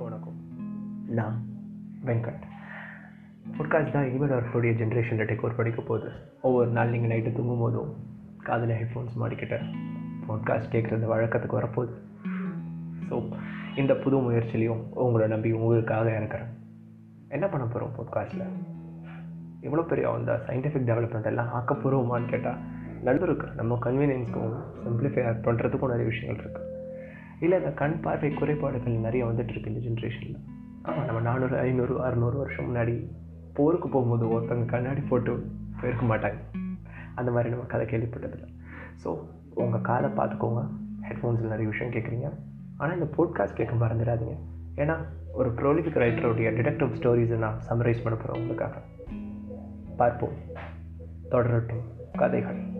எல்லாருக்கும் வணக்கம். நான் வெங்கட். பாட்காஸ்ட் தான் இனிமேல் வரக்கூடிய ஜென்ரேஷனில் டேக் ஓவர் படிக்க போகுது. ஒவ்வொரு நாள் நீங்கள் நைட்டு தூங்கும் போதும் காதில் ஹெட்ஃபோன்ஸ் மாட்டிக்கிட்ட பாட்காஸ்ட் கேட்குறது வழக்கத்துக்கு வரப்போகுது. ஸோ இந்த புது முயற்சிலையும் உங்களை நம்பி உங்களுக்காக இருக்கிறேன். என்ன பண்ண போகிறோம் பாட்காஸ்ட்டில் இவ்வளோ பெரிய அந்த சயின்டிஃபிக் டெவலப்மெண்ட் எல்லாம் ஆக்கப்பூர்வமானு கேட்டால் நல்லது இருக்குது நம்ம கன்வீனியன்ஸ்க்கும் சிம்பிளிஃபை பண்ணுறதுக்கும் நிறைய விஷயங்கள் இருக்குது இல்லை இந்த கண் பார்வை குறைபாடுகள் நிறைய வந்துட்டுருக்கு இந்த ஜென்ரேஷனில் ஆமாம் நம்ம நானூறு ஐநூறு அறநூறு வருஷம் முன்னாடி போருக்கு போகும்போது ஒருத்தவங்க கண்ணாடி போட்டு போயிருக்க மாட்டாங்க. அந்த மாதிரி நம்ம கதை கேள்விப்பட்டதில்லை. ஸோ உங்கள் காதை பார்த்துக்கோங்க. ஹெட்ஃபோன்ஸில் நிறைய விஷயம் கேட்குறீங்க ஆனால் இந்த போட்காஸ்ட் கேட்க மறந்துடாதீங்க. ஏன்னா ஒரு ப்ரோலிபிக் ரைட்டருடைய டிடெக்டிவ் ஸ்டோரிஸை நான் சம்மரைஸ் பண்ண போகிறேன் உங்களுக்காக. பார்ப்போம். தொடரட்டும். கதைகள்.